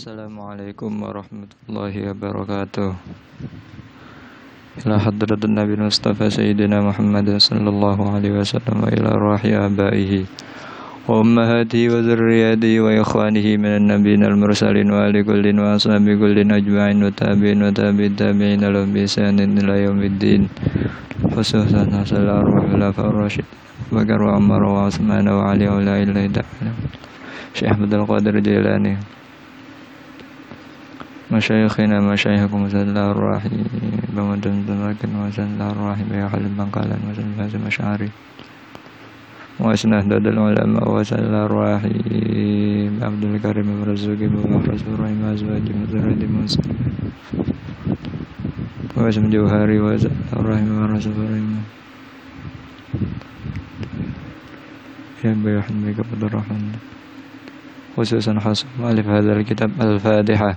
السلام عليكم ورحمة الله وبركاته. إلى حضرة النبي المصطفى سيدنا محمد صلى الله عليه وسلم وإلى روح آبائه وأمهاته وذرياته وإخوانه من النبيين المرسلين وآل كل وأصحاب كل أجمعين وتابعين وتابع التابعين لهم بإحسان إلى يوم الدين. خصوصا صلى الله على الراشد بكر وعمر وعثمان وعلي ولا إله إلا شيخ عبد القادر الجيلاني مشايخنا مشايخكم وسل الله بمدن ومدنزمكن وسل الله الرحيم يا حلم من قال وسل فازم أشعاري وأسنه دد العلماء وسل الله الرحيم عبد الكريم مرزوق بمحرز الرحيم أزواج مزرد موسى واسم جوهري وسل الله الرحيم مرز الرحيم يا بيحميك عبد الرحمن خصوصا حسب مؤلف هذا الكتاب الفاتحة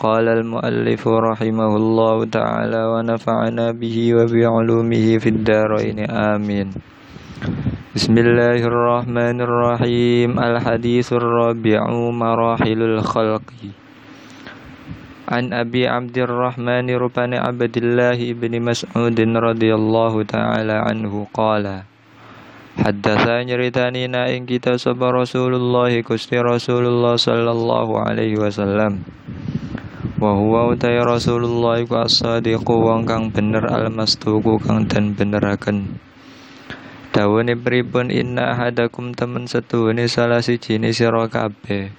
قال المؤلف رحمه الله تعالى ونفعنا به وبعلومه في الدارين آمين بسم الله الرحمن الرحيم الحديث الرابع مراحل الخلق عن أبي عبد الرحمن ربان عبد الله بن مسعود رضي الله تعالى عنه قال حدثني رتانينا إن كتاب رسول الله كست رسول الله صلى الله عليه وسلم wa huwa utai Rasulullah iku as-sadiqu wong kang bener al-mastuku kang den beneraken. Dawane pripun inna ahadakum temen setuhune salah siji sira kabeh.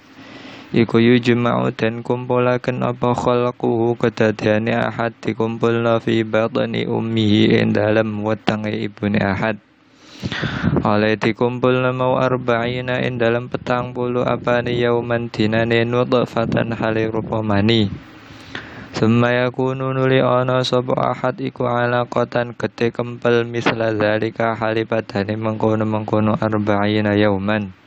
Iku yujma'u den kumpulaken apa khalquhu kedadiane ahad dikumpulna fi batni ummihi ing dalem wetenge ibune ahad oleh dikumpul mau arba'ina in dalam petang puluh apa ni yauman dinane nutfatan hale rupa mani. Summa yakunu nuli ana sapa ahad iku alaqatan gede kempel misla zalika hali padane mengkono-mengkono arba'ina yauman.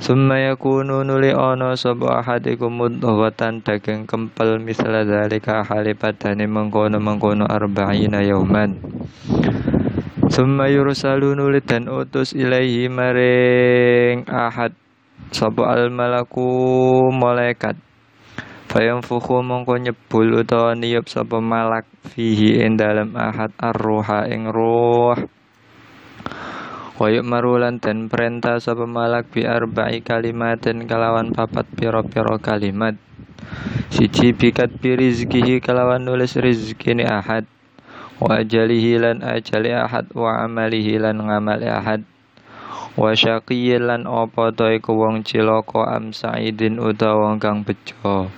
Summa yakunu nuli ana sapa ahad iku mudghatan daging kempel misla zalika hali padane mengkono-mengkono arba'ina yauman Summa yursalu nuli dan utus ilaihi maring ahad. Sapa al malaku malaikat. Fayam fuku mongko nyebul utawa niyup sapa malak fihi ing dalem ahad arruha ing ruh. Wayuk marulan dan perintah sapa malak bi arba'i kalimatin kalawan papat piro-piro kalimat. Siji bikat bi rizkihi kalawan nulis rizkini ahad Wa ajalihi lan ajali ahad wa amalihi lan ngamali ahad. Wa syaqiyyin lan apa to iku wong cilaka am sa'idin utawa wong kang bejo.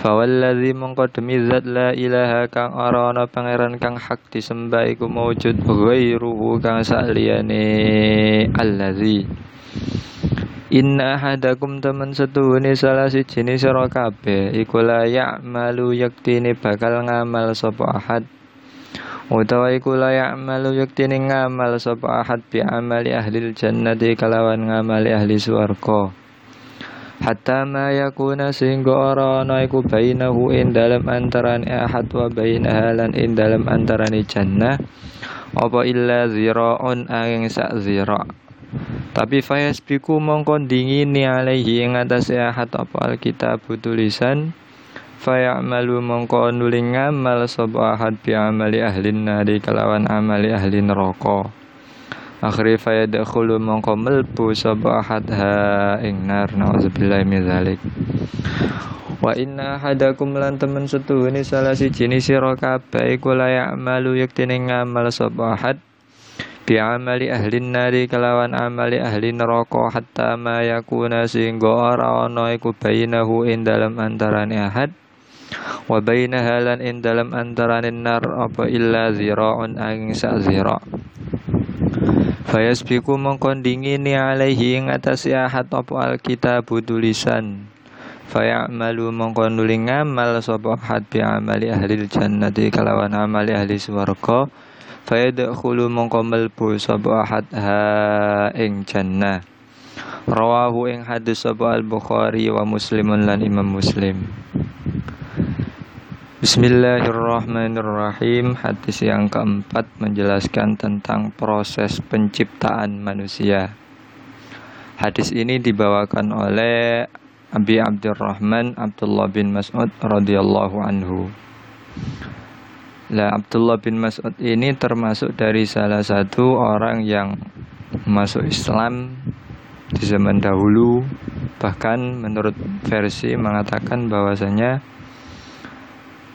Fawalladzi mongko demi zat la ilaha kang ora ana pangeran kang hak disembah iku maujud ghairuhu kang saliyane allazi. Inna ahadakum temen setuhune salah siji sira kabeh iku la ya'malu yaktine bakal ngamal sapa ahad utawa iku la ya'malu yaktine ngamal sapa ahad bi amali ahli jannati kalawan ngamali ahli swarga. Hatta ma yakuna sehingga ora ana iku bainahu in dalam antarane ahad wa bainaha lan in dalam antarane jannah. Apa illa ziraun angin sak zira. Tapi biku mongko dingini alaihi ing atase ahad apa alkitab tulisan fayamalu mongko nuling ngamal sapa ahad bi amali ahli nari kalawan amali ahli neraka. Akhiri fayadkhulu mongko melbu sapa ahad ha ing nar nauzubillahi min zalik wa inna hadakum lan temen setuhune salah siji sira kabeh iku la ya'malu yektene ngamal sapa ahad bi amali ahli nari kelawan amali ahli neraka hatta ma yakuna sehingga ora ana iku bainahu ing dalam antarane ahad wa bainaha lan ing dalam antarane nar apa illa zira'un angin sak zira' Fayasbiku mongkon dingini alaihi ing atas ahad apa alkitab tulisan. Fayamalu mongko nuli ngamal sapa ahad bi amali ahli jannati kalawan amali ahli swarga. Fayadkhulu mongko melbu sapa ahad ha ing jannah. Rawahu ing hadis sapa al bukhari wa muslimun lan imam muslim Bismillahirrahmanirrahim. Hadis yang keempat menjelaskan tentang proses penciptaan manusia. Hadis ini dibawakan oleh Abi Abdurrahman Abdullah bin Mas'ud radhiyallahu anhu. Lah Abdullah bin Mas'ud ini termasuk dari salah satu orang yang masuk Islam di zaman dahulu. Bahkan menurut versi mengatakan bahwasanya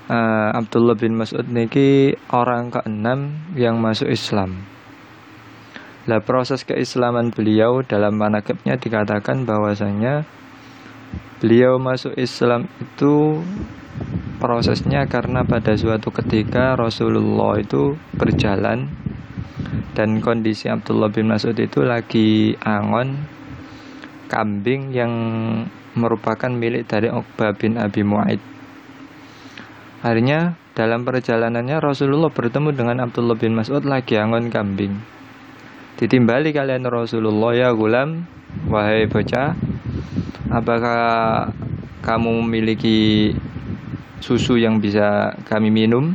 uh, Abdullah bin Mas'ud niki orang keenam yang masuk Islam. Lah proses keislaman beliau dalam manakibnya dikatakan bahwasanya beliau masuk Islam itu prosesnya karena pada suatu ketika Rasulullah itu berjalan dan kondisi Abdullah bin Mas'ud itu lagi angon kambing yang merupakan milik dari Uqbah bin Abi Mu'aid Akhirnya dalam perjalanannya Rasulullah bertemu dengan Abdullah bin Mas'ud lagi angon kambing. Ditimbali kalian Rasulullah ya gulam, wahai bocah, apakah kamu memiliki susu yang bisa kami minum?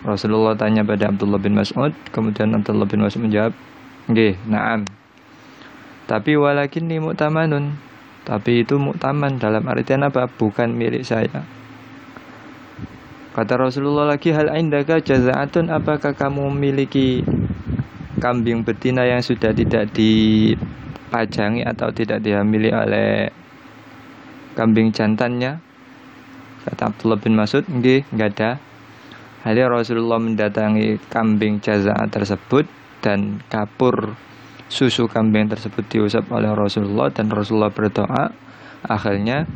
Rasulullah tanya pada Abdullah bin Mas'ud, kemudian Abdullah bin Mas'ud menjawab, "Nggih, na'am." Tapi walakin ini muktamanun. Tapi itu muktaman dalam artian apa? Bukan milik saya. Kata Rasulullah lagi hal indaka jazaatun apakah kamu memiliki kambing betina yang sudah tidak dipajangi atau tidak dihamili oleh kambing jantannya? Kata Abdullah bin Mas'ud, nggih, enggak ada. Hari Rasulullah mendatangi kambing jazaat tersebut dan kapur susu kambing tersebut diusap oleh Rasulullah dan Rasulullah berdoa. Akhirnya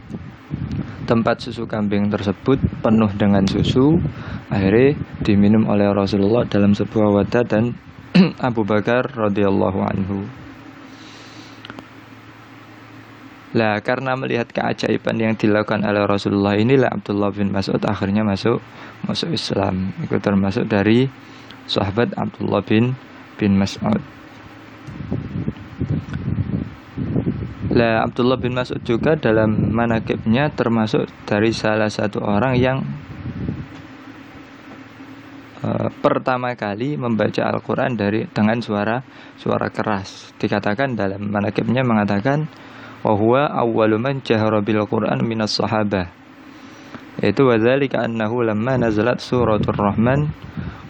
tempat susu kambing tersebut penuh dengan susu akhirnya diminum oleh Rasulullah dalam sebuah wadah dan Abu Bakar radhiyallahu anhu Lah karena melihat keajaiban yang dilakukan oleh Rasulullah inilah Abdullah bin Mas'ud akhirnya masuk masuk Islam. Itu termasuk dari sahabat Abdullah bin bin Mas'ud. Lah Abdullah bin Mas'ud juga dalam manakibnya termasuk dari salah satu orang yang uh, pertama kali membaca Al-Qur'an dari dengan suara suara keras. Dikatakan dalam manakibnya mengatakan wa huwa awwalu man jahara bil Qur'an minas sahabah. Itu wadzalika annahu lamma nazalat suratul Rahman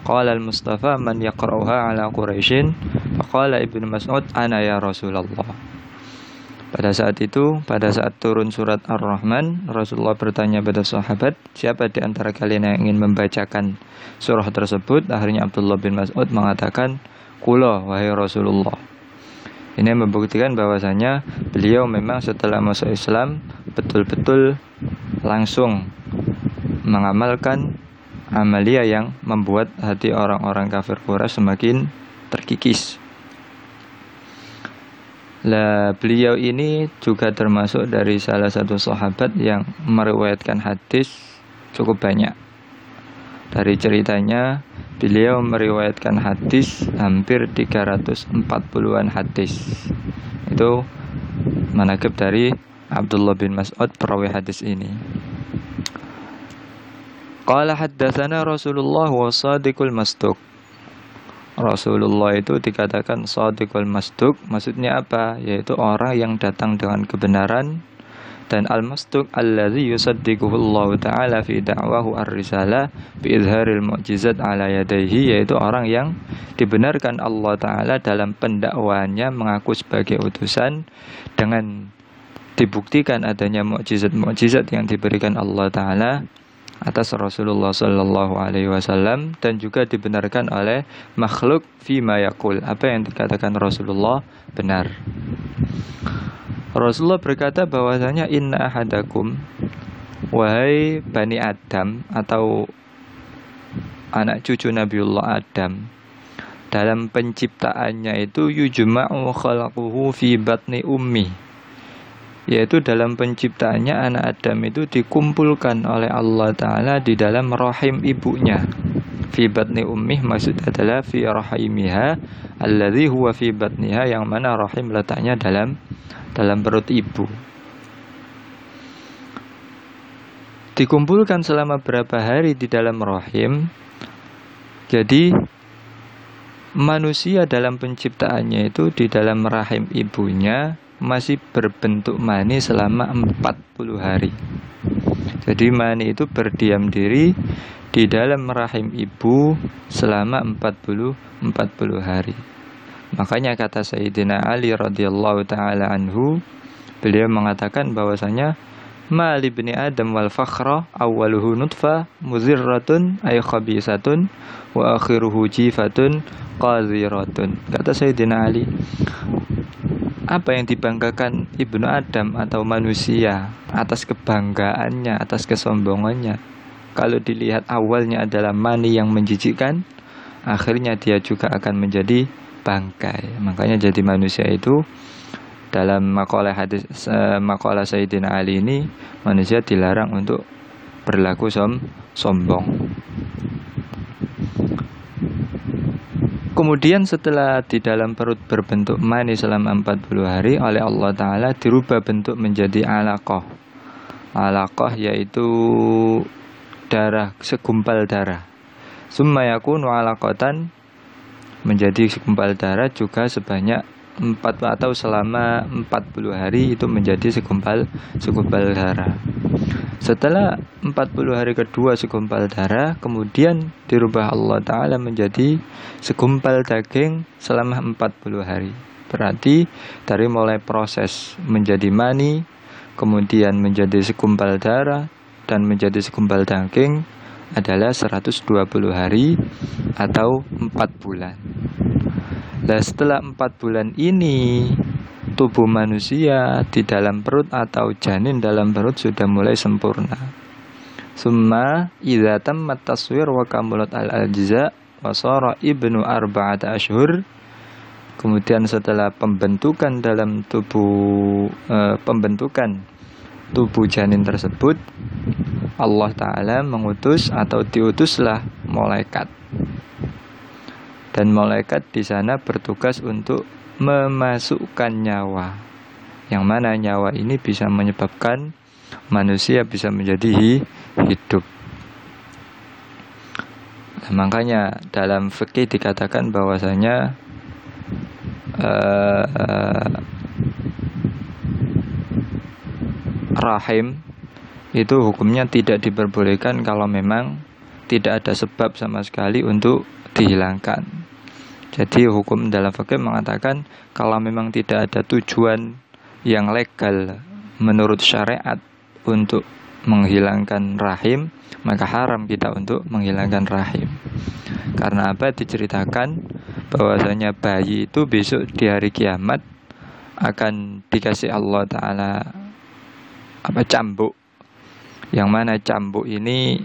qala al-Mustafa man yaqra'uha ala Quraisyin faqala Ibnu Mas'ud ana ya Rasulullah. Pada saat itu, pada saat turun surat Ar-Rahman, Rasulullah bertanya pada sahabat, siapa di antara kalian yang ingin membacakan surah tersebut? Akhirnya Abdullah bin Mas'ud mengatakan, Kula, wahai Rasulullah. Ini membuktikan bahwasanya beliau memang setelah masuk Islam betul-betul langsung mengamalkan amalia yang membuat hati orang-orang kafir Quraisy semakin terkikis lah beliau ini juga termasuk dari salah satu sahabat yang meriwayatkan hadis cukup banyak. Dari ceritanya beliau meriwayatkan hadis hampir 340-an hadis. Itu manakib dari Abdullah bin Mas'ud perawi hadis ini. Qala haddatsana Rasulullah wa sadiqul masduq Rasulullah itu dikatakan sadiqul masduk maksudnya apa? Yaitu orang yang datang dengan kebenaran dan al-masduq alladzi yusaddiquhu Allah taala fi da'wahu ar-risalah bi izharil mu'jizat ala yadayhi yaitu orang yang dibenarkan Allah taala dalam pendakwaannya mengaku sebagai utusan dengan dibuktikan adanya mukjizat-mukjizat yang diberikan Allah taala atas Rasulullah Shallallahu Alaihi Wasallam dan juga dibenarkan oleh makhluk fi mayakul apa yang dikatakan Rasulullah benar. Rasulullah berkata bahwasanya inna ahadakum wahai bani Adam atau anak cucu Nabiullah Adam dalam penciptaannya itu yujma'u khalquhu fi batni ummi yaitu dalam penciptaannya anak Adam itu dikumpulkan oleh Allah Ta'ala di dalam rahim ibunya. Fi batni ummih maksud adalah fi rahimiha alladhi huwa fi batniha yang mana rahim letaknya dalam dalam perut ibu. Dikumpulkan selama berapa hari di dalam rahim? Jadi manusia dalam penciptaannya itu di dalam rahim ibunya masih berbentuk mani selama 40 hari. Jadi mani itu berdiam diri di dalam rahim ibu selama 40 40 hari. Makanya kata Sayyidina Ali radhiyallahu taala anhu, beliau mengatakan bahwasanya mal ibni adam wal fakhra awwaluhu nutfa muzirratun ay khabisatun wa akhiruhu jifatun qaziratun. Kata Sayyidina Ali, apa yang dibanggakan Ibnu Adam atau manusia atas kebanggaannya, atas kesombongannya. Kalau dilihat awalnya adalah mani yang menjijikkan, akhirnya dia juga akan menjadi bangkai. Makanya jadi manusia itu dalam makalah hadis makalah Sayyidina Ali ini manusia dilarang untuk berlaku som sombong. Kemudian setelah di dalam perut berbentuk mani selama 40 hari oleh Allah Ta'ala dirubah bentuk menjadi alaqah. Alaqah yaitu darah, segumpal darah. Summa yakunu alaqatan menjadi segumpal darah juga sebanyak 4 atau selama 40 hari itu menjadi segumpal segumpal darah. Setelah 40 hari kedua segumpal darah, kemudian dirubah Allah Ta'ala menjadi segumpal daging selama 40 hari. Berarti dari mulai proses menjadi mani, kemudian menjadi segumpal darah, dan menjadi segumpal daging adalah 120 hari atau 4 bulan. Nah setelah 4 bulan ini tubuh manusia di dalam perut atau janin dalam perut sudah mulai sempurna. Summa idza tammat taswir wa kamulat al ajza wa sara ibnu arba'ata ashhur Kemudian setelah pembentukan dalam tubuh e, pembentukan tubuh janin tersebut Allah taala mengutus atau diutuslah malaikat. Dan malaikat di sana bertugas untuk memasukkan nyawa. Yang mana nyawa ini bisa menyebabkan manusia bisa menjadi hidup. Nah, makanya dalam fikih dikatakan bahwasanya uh, rahim itu hukumnya tidak diperbolehkan kalau memang tidak ada sebab sama sekali untuk dihilangkan jadi hukum dalam fikih mengatakan kalau memang tidak ada tujuan yang legal menurut syariat untuk menghilangkan rahim, maka haram kita untuk menghilangkan rahim. Karena apa? Diceritakan bahwasanya bayi itu besok di hari kiamat akan dikasih Allah taala apa cambuk. Yang mana cambuk ini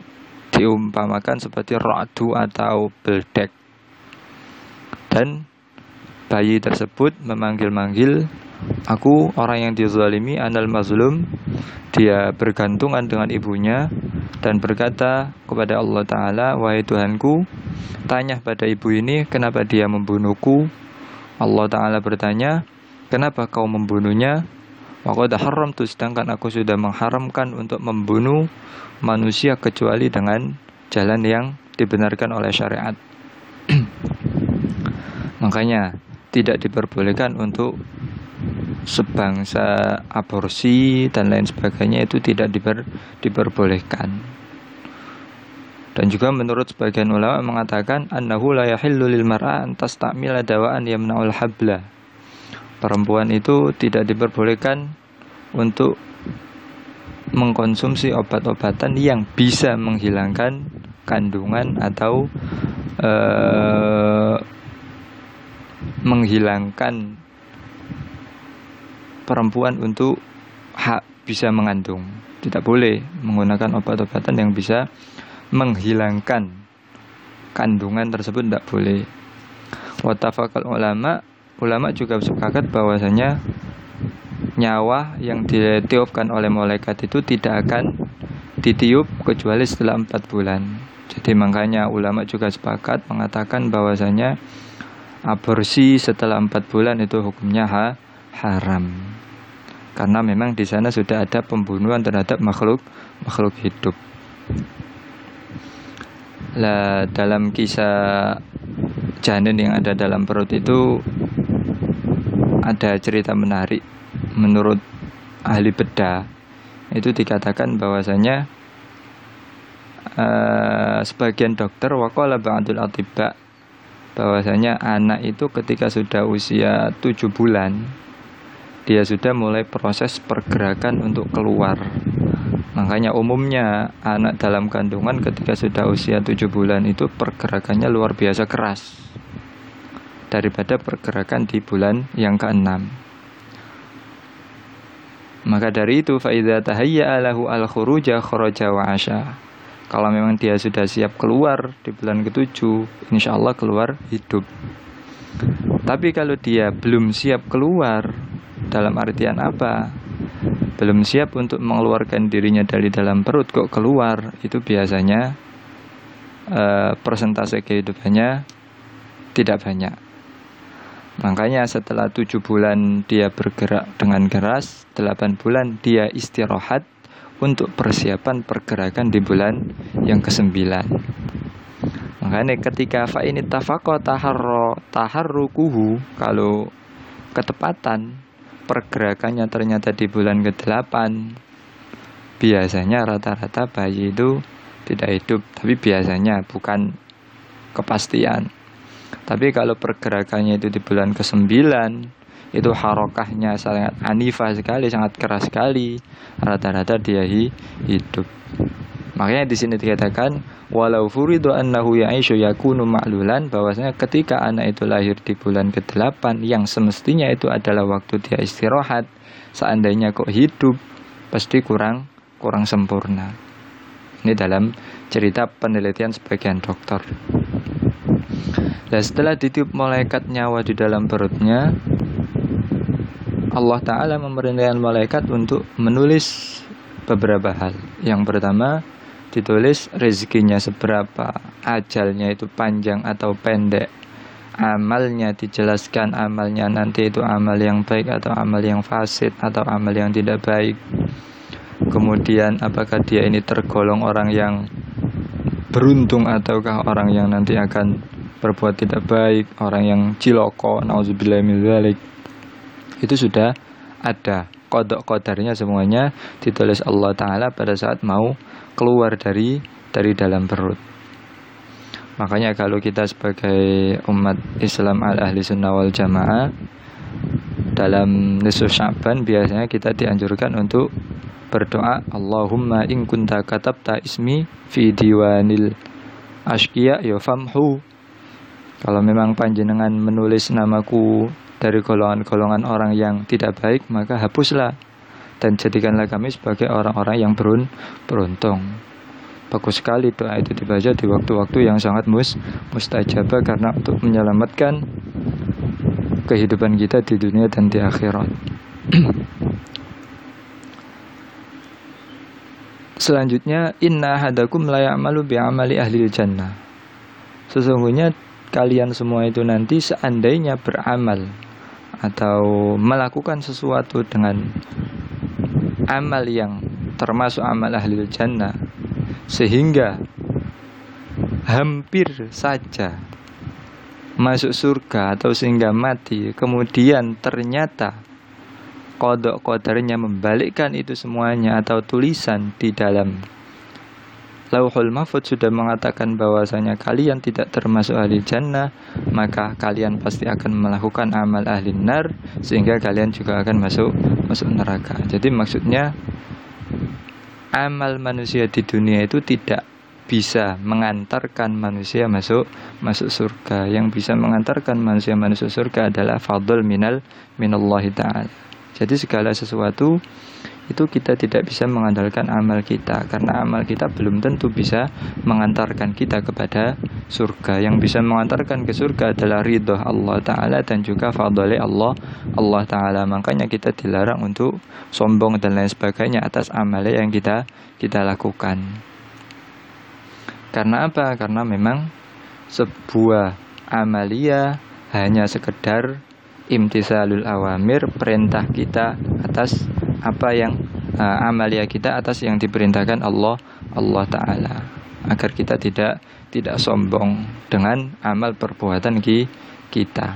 diumpamakan seperti radu atau beldek dan bayi tersebut memanggil-manggil aku orang yang dizalimi anal mazlum. Dia bergantungan dengan ibunya dan berkata kepada Allah Ta'ala Wahai Tuhanku Tanya pada ibu ini Kenapa dia membunuhku? Allah Ta'ala bertanya Kenapa kau membunuhnya? Waqad haram tu sedangkan aku sudah mengharamkan untuk membunuh manusia kecuali dengan jalan yang dibenarkan oleh syariat Makanya tidak diperbolehkan untuk sebangsa aborsi dan lain sebagainya itu tidak diper, diperbolehkan. Dan juga menurut sebagian ulama mengatakan annahu la yahillu lil mar'a an tastamila dawaan yamna'ul habla. Perempuan itu tidak diperbolehkan untuk mengkonsumsi obat-obatan yang bisa menghilangkan kandungan atau uh, menghilangkan perempuan untuk hak bisa mengandung. Tidak boleh menggunakan obat-obatan yang bisa menghilangkan kandungan tersebut tidak boleh. Watafakal ulama, ulama juga sepakat bahwasanya nyawa yang ditiupkan oleh malaikat itu tidak akan ditiup kecuali setelah empat bulan. Jadi makanya ulama juga sepakat mengatakan bahwasanya aborsi setelah empat bulan itu hukumnya ha, haram. Karena memang di sana sudah ada pembunuhan terhadap makhluk makhluk hidup. Lah dalam kisah janin yang ada dalam perut itu ada cerita menarik menurut ahli bedah itu dikatakan bahwasanya uh, sebagian dokter wakola ba'dul atibak bahwasanya anak itu ketika sudah usia tujuh bulan dia sudah mulai proses pergerakan untuk keluar makanya umumnya anak dalam kandungan ketika sudah usia tujuh bulan itu pergerakannya luar biasa keras daripada pergerakan di bulan yang keenam maka dari itu faida tahayya lahu al khuruja kharaja wa asya. Kalau memang dia sudah siap keluar di bulan ketujuh, insya Allah keluar hidup. Tapi kalau dia belum siap keluar, dalam artian apa? Belum siap untuk mengeluarkan dirinya dari dalam perut kok keluar, itu biasanya uh, persentase kehidupannya tidak banyak. Makanya setelah tujuh bulan dia bergerak dengan keras, delapan bulan dia istirahat untuk persiapan pergerakan di bulan yang kesembilan. Makanya ketika fa ini tafako taharro taharrukuhu kalau ketepatan pergerakannya ternyata di bulan ke-8 biasanya rata-rata bayi itu tidak hidup tapi biasanya bukan kepastian tapi kalau pergerakannya itu di bulan ke-9 itu harokahnya sangat anifah sekali, sangat keras sekali. Rata-rata dia hidup. Makanya di sini dikatakan walau furidu annahu ya'ishu yakunu ma'lulan bahwasanya ketika anak itu lahir di bulan ke-8 yang semestinya itu adalah waktu dia istirahat, seandainya kok hidup pasti kurang kurang sempurna. Ini dalam cerita penelitian sebagian dokter. Nah setelah ditiup malaikat nyawa di dalam perutnya Allah Ta'ala memerintahkan malaikat untuk menulis beberapa hal. Yang pertama ditulis rezekinya seberapa Ajalnya itu panjang atau pendek Amalnya dijelaskan amalnya nanti itu amal yang baik atau amal yang fasid Atau amal yang tidak baik. Kemudian apakah dia ini tergolong orang yang beruntung ataukah orang yang nanti akan berbuat tidak baik, orang yang ciloko, nauzubillah Itu sudah ada kodok kodarnya semuanya ditulis Allah Ta'ala pada saat mau keluar dari dari dalam perut. Makanya kalau kita sebagai umat Islam al-ahli sunnah wal jamaah dalam nisfu Sya'ban biasanya kita dianjurkan untuk berdoa Allahumma in kunta katabta ismi fi diwanil ashqiya ya famhu kalau memang panjenengan menulis namaku dari golongan-golongan orang yang tidak baik, maka hapuslah dan jadikanlah kami sebagai orang-orang yang berun beruntung. Bagus sekali doa itu dibaca di waktu-waktu yang sangat mus mustajabah karena untuk menyelamatkan kehidupan kita di dunia dan di akhirat. Selanjutnya inna hadakum la ya'malu bi amali ahli jannah. Sesungguhnya kalian semua itu nanti seandainya beramal atau melakukan sesuatu dengan amal yang termasuk amal ahli jannah sehingga hampir saja masuk surga atau sehingga mati kemudian ternyata kodok kodarnya membalikkan itu semuanya atau tulisan di dalam Lauhul Mahfud sudah mengatakan bahwasanya kalian tidak termasuk ahli jannah, maka kalian pasti akan melakukan amal ahli nar sehingga kalian juga akan masuk masuk neraka. Jadi maksudnya amal manusia di dunia itu tidak bisa mengantarkan manusia masuk masuk surga. Yang bisa mengantarkan manusia masuk surga adalah fadl minal minallahi taala. Jadi segala sesuatu itu kita tidak bisa mengandalkan amal kita karena amal kita belum tentu bisa mengantarkan kita kepada surga. Yang bisa mengantarkan ke surga adalah ridho Allah Ta'ala dan juga fadli Allah Allah Ta'ala. Makanya kita dilarang untuk sombong dan lain sebagainya atas amal yang kita kita lakukan. Karena apa? karena memang sebuah amalia hanya sekedar imtisalul awamir perintah kita atas apa yang uh, amalia kita atas yang diperintahkan Allah Allah taala agar kita tidak tidak sombong dengan amal perbuatan kita.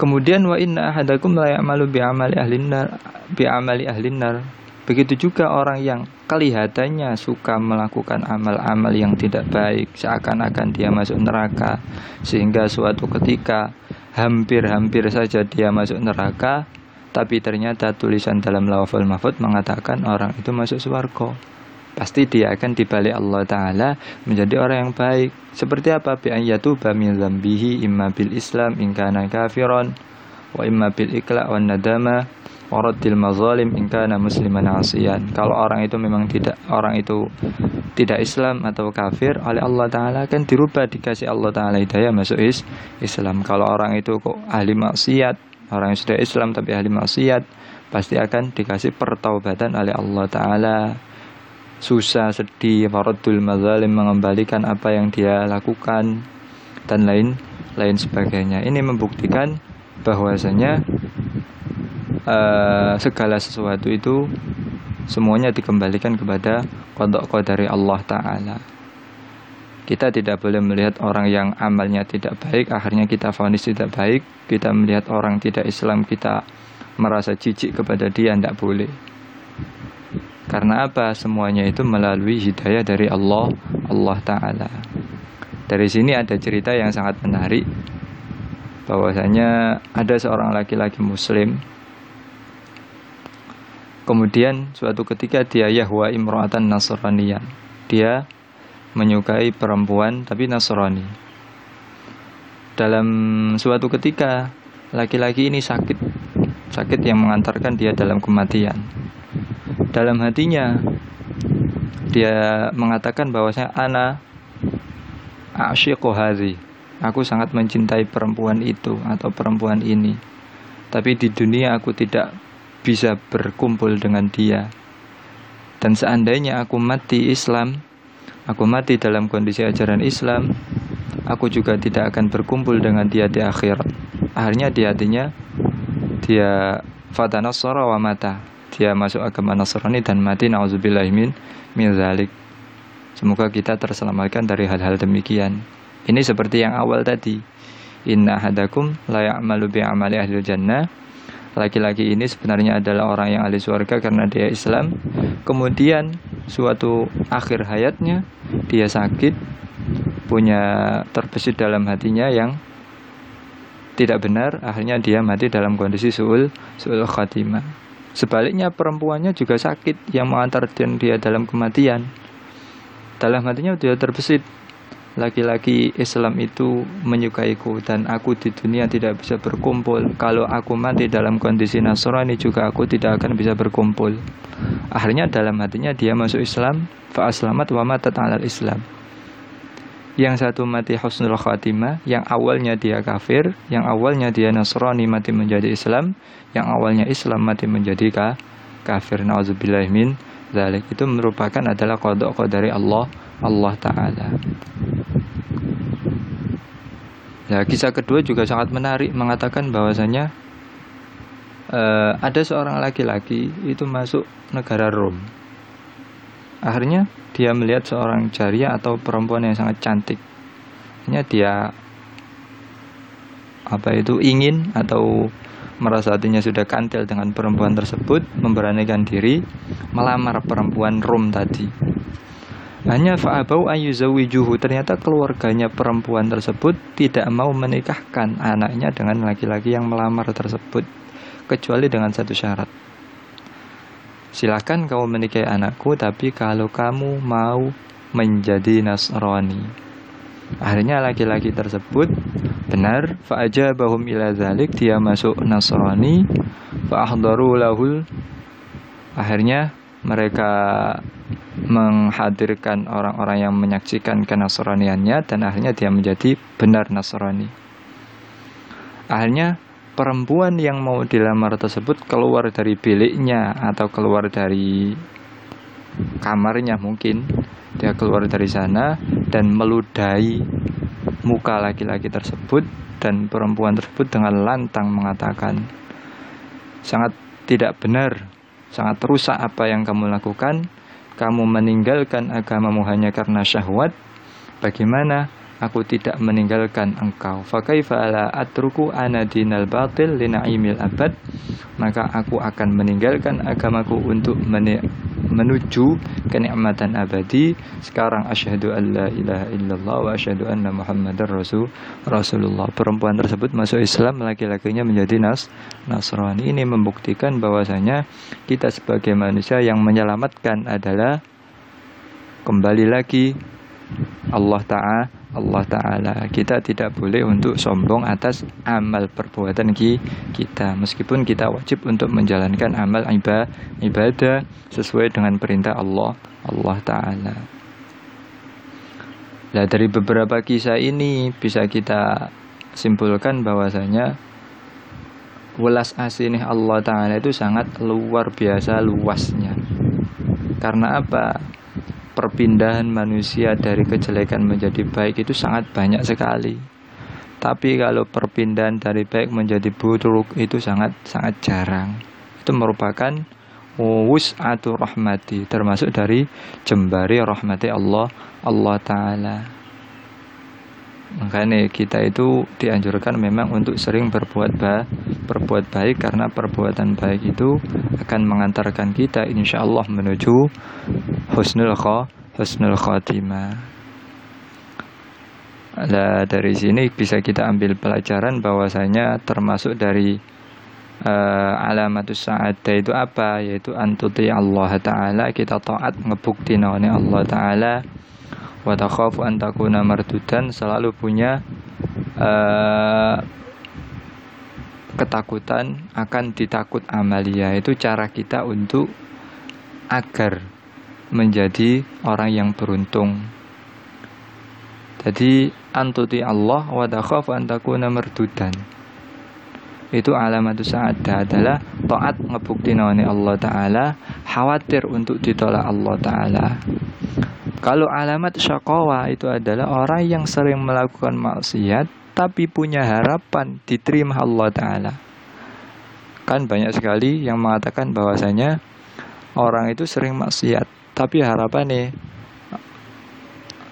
Kemudian wa inna ahadakum la ya'malu bi amali ahlin nar bi amali ahlin nar. Begitu juga orang yang kelihatannya suka melakukan amal-amal yang tidak baik seakan-akan dia masuk neraka sehingga suatu ketika hampir-hampir saja dia masuk neraka tapi ternyata tulisan dalam lawaful mahfud mengatakan orang itu masuk surga pasti dia akan dibalik Allah Ta'ala menjadi orang yang baik. Seperti apa? Bi yatuba min zambihi imma bil islam in kana kafiron wa imma bil ikla wa nadama waradil mazalim in kana musliman asiyan. Kalau orang itu memang tidak orang itu tidak Islam atau kafir oleh Allah Ta'ala akan dirubah dikasih Allah Ta'ala hidayah masuk is Islam. Kalau orang itu kok ahli maksiat orang yang sudah Islam tapi ahli maksiat pasti akan dikasih pertaubatan oleh Allah Ta'ala. Susah, sedih, faradul mazalim mengembalikan apa yang dia lakukan dan lain lain sebagainya. Ini membuktikan bahwasanya uh, segala sesuatu itu semuanya dikembalikan kepada kodok dari Allah Ta'ala kita tidak boleh melihat orang yang amalnya tidak baik, akhirnya kita vonis tidak baik. Kita melihat orang tidak Islam, kita merasa jijik kepada dia, tidak boleh. Karena apa? Semuanya itu melalui hidayah dari Allah, Allah Ta'ala. Dari sini ada cerita yang sangat menarik bahwasanya ada seorang laki-laki muslim kemudian suatu ketika dia Yahwa imro'atan Nasraniyan dia menyukai perempuan tapi Nasrani. Dalam suatu ketika laki-laki ini sakit, sakit yang mengantarkan dia dalam kematian. Dalam hatinya dia mengatakan bahwasanya ana asyiqu. Aku sangat mencintai perempuan itu atau perempuan ini. Tapi di dunia aku tidak bisa berkumpul dengan dia. Dan seandainya aku mati Islam, aku mati dalam kondisi ajaran Islam, aku juga tidak akan berkumpul dengan dia di akhirat. Akhirnya di hatinya dia fatanassara wa mata. Dia masuk agama Nasrani dan mati nauzubillah min zalik. Semoga kita terselamatkan dari hal-hal demikian. Ini seperti yang awal tadi. Inna hadakum la ya'malu amali ahli jannah laki-laki ini sebenarnya adalah orang yang ahli surga karena dia Islam. Kemudian suatu akhir hayatnya dia sakit, punya terbesit dalam hatinya yang tidak benar, akhirnya dia mati dalam kondisi suul suul khatimah. Sebaliknya perempuannya juga sakit yang mengantarkan dia dalam kematian. Dalam hatinya dia terbesit laki-laki Islam itu menyukaiku dan aku di dunia tidak bisa berkumpul. Kalau aku mati dalam kondisi Nasrani juga aku tidak akan bisa berkumpul. Akhirnya dalam hatinya dia masuk Islam, fa aslamat wa matat alal Islam. Yang satu mati husnul khatimah, yang awalnya dia kafir, yang awalnya dia Nasrani mati menjadi Islam, yang awalnya Islam mati menjadi ka kafir. Nauzubillah min. Itu merupakan adalah kodok dari Allah Allah Ta'ala Nah, kisah kedua juga sangat menarik mengatakan bahwasanya uh, ada seorang laki-laki itu masuk negara Rom. Akhirnya dia melihat seorang jariah atau perempuan yang sangat cantik. Akhirnya dia apa itu ingin atau merasa hatinya sudah kantil dengan perempuan tersebut, memberanikan diri melamar perempuan Rom tadi. Hanya fa'abau ayyuzawijuhu Ternyata keluarganya perempuan tersebut Tidak mau menikahkan anaknya dengan laki-laki yang melamar tersebut Kecuali dengan satu syarat. Silahkan kamu menikahi anakku Tapi kalau kamu mau menjadi Nasrani. Akhirnya laki-laki tersebut benar fa'ajabahum ila zalik dia masuk Nasrani fa'ahdaru lahul. Akhirnya mereka menghadirkan orang-orang yang menyaksikan kenasraniannya dan akhirnya dia menjadi benar Nasrani. Akhirnya perempuan yang mau dilamar tersebut keluar dari biliknya atau keluar dari kamarnya mungkin. Dia keluar dari sana dan meludahi muka laki-laki tersebut dan perempuan tersebut dengan lantang mengatakan sangat tidak benar sangat rusak apa yang kamu lakukan kamu meninggalkan agamamu hanya karena syahwat bagaimana aku tidak meninggalkan engkau. Fakaifa ala atruku ana dinal batil linaimil abad. Maka aku akan meninggalkan agamaku untuk menuju kenikmatan abadi. Sekarang asyhadu an la ilaha illallah wa asyhadu anna muhammadar rasul rasulullah. Perempuan tersebut masuk Islam, laki-lakinya menjadi nas Nasrani. Ini membuktikan bahwasanya kita sebagai manusia yang menyelamatkan adalah kembali lagi Allah Ta'ala Allah Ta'ala. Kita tidak boleh untuk sombong atas amal perbuatan kita. Meskipun kita wajib untuk menjalankan amal ibadah Sesuai dengan perintah Allah Allah Ta'ala. Nah dari beberapa kisah ini bisa kita simpulkan bahwasanya Welas asih Allah Ta'ala itu sangat luar biasa luasnya. Karena apa? Perpindahan manusia dari kejelekan menjadi baik itu sangat banyak sekali. Tapi kalau perpindahan dari baik menjadi buruk itu sangat sangat jarang. Itu merupakan wus'atu rahmati termasuk dari jembari rahmati Allah Allah taala. Makanya kita itu dianjurkan memang untuk sering berbuat ba berbuat baik karena perbuatan baik itu akan mengantarkan kita insya Allah menuju husnul husnul khatimah. Nah, dari sini bisa kita ambil pelajaran bahwasanya termasuk dari uh, alamatus sa'adah itu apa? Yaitu antuti Allah taala kita taat ngebukti nawane Allah taala. Wa takhafu an mardudan selalu punya uh, ketakutan akan ditakut amalia. Itu cara kita untuk agar menjadi orang yang beruntung. Jadi antuti Allah wa takhafu an takuna mardudan. Itu alamat sa'adah adalah taat ngebukti nawani Allah Ta'ala khawatir untuk ditolak Allah Ta'ala. Kalau alamat syakawa itu adalah orang yang sering melakukan maksiat tapi punya harapan diterima Allah Ta'ala. Kan banyak sekali yang mengatakan bahwasanya orang itu sering maksiat tapi harapan nih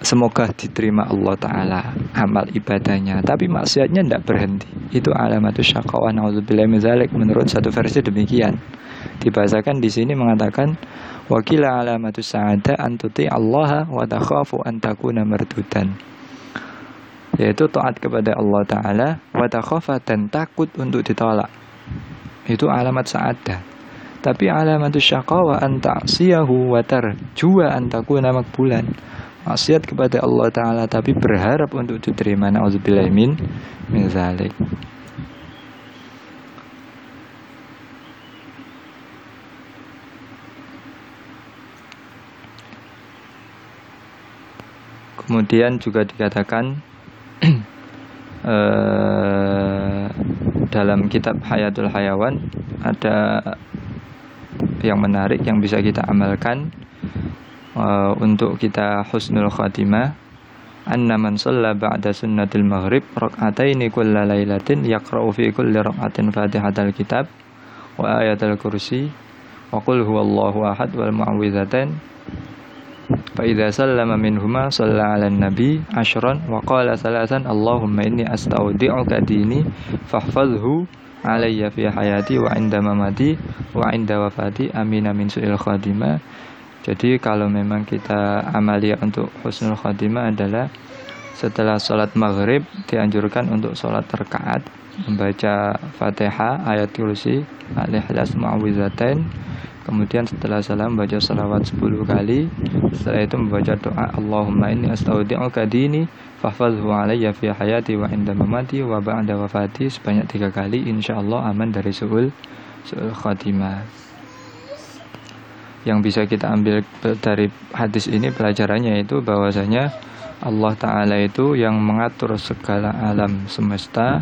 semoga diterima Allah Ta'ala amal ibadahnya tapi maksiatnya tidak berhenti itu alamat syakawa na'udzubillah menurut satu versi demikian dibahasakan di sini mengatakan Wakila alamatus sa'ada antuti Allah wa takhafu an takuna mardudan. Yaitu taat kepada Allah Ta'ala wa dan takut untuk ditolak. Itu alamat sa'adah. Tapi alamatus syaqawa an ta'siyahu wa tarjua an takuna makbulan. Maksiat kepada Allah Ta'ala tapi berharap untuk diterima. Na'udzubillah min min zalik. Kemudian juga dikatakan eh, dalam kitab Hayatul Hayawan ada yang menarik yang bisa kita amalkan uh, untuk kita husnul khatimah anna man shalla ba'da sunnatil maghrib rak'ataini kulla lailatin yaqra'u fi kulli rak'atin fatihatal kitab wa ayatal kursi wa qul huwallahu ahad wal mu'awwidhatain fa idza sallama minhuma shalla 'alan nabi ashran wa qala salasan allahumma inni astaudi'uka dini fahfazhu alaiya fi hayati wa inda mamati wa inda wafati. Amin amin su'il khadimah. Jadi kalau memang kita amalia untuk husnul khadimah adalah setelah sholat maghrib dianjurkan untuk sholat terkaat membaca fatihah ayat kursi al-ikhlas kemudian setelah salam baca salawat 10 kali. Setelah itu membaca doa Allahumma inni astaudi'uka dini fahfazhu alayya fi hayati wa inda mamati wa ba'da wafati. Sebanyak tiga kali insyaallah aman dari su'ul su'ul khatimah. Yang bisa kita ambil dari hadis ini pelajarannya itu bahwasanya Allah Ta'ala itu yang mengatur segala alam semesta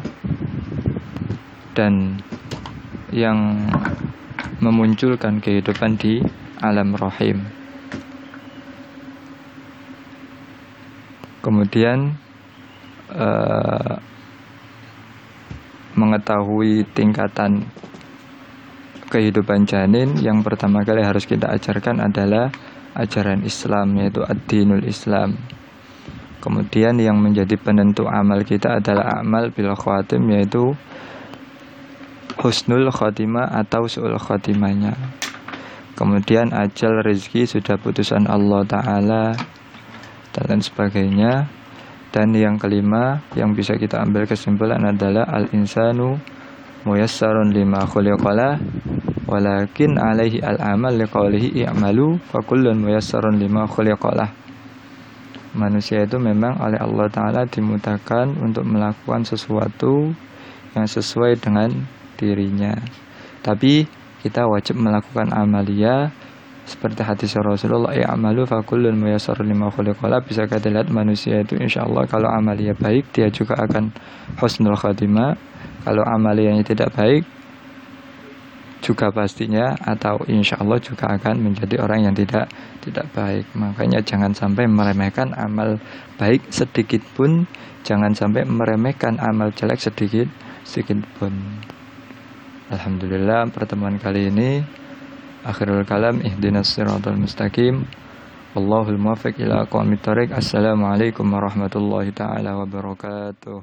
dan yang memunculkan kehidupan di alam rahim. Kemudian uh, mengetahui tingkatan kehidupan janin yang pertama kali harus kita ajarkan adalah ajaran Islam yaitu ad-dinul Islam. Kemudian yang menjadi penentu amal kita adalah amal bil khawatim yaitu husnul khotimah atau su'ul khotimahnya. Kemudian ajal rezeki sudah putusan Allah Ta'ala dan lain sebagainya. Dan yang kelima yang bisa kita ambil kesimpulan adalah al-insanu muyassarun lima khuliqala walakin alaihi al-amal liqaulihi i'malu fakullun muyassarun lima khuliqala. Manusia itu memang oleh Allah Ta'ala dimudahkan untuk melakukan sesuatu yang sesuai dengan dirinya. Tapi kita wajib melakukan amalia seperti hadis Rasulullah ya amalu fakullun muyassarun lima khuliqala. Bisa kita lihat manusia itu insya Allah kalau amalia baik dia juga akan husnul khatimah. Kalau amalianya tidak baik juga pastinya atau insya Allah juga akan menjadi orang yang tidak tidak baik. Makanya jangan sampai meremehkan amal baik sedikit pun jangan sampai meremehkan amal jelek sedikit sedikit pun Alhamdulillah pertemuan kali ini akhirul kalam ihdinas siratal mustaqim. Allahul muwaffiq ila aqwamit thoriq Assalamualaikum warahmatullahi taala wabarakatuh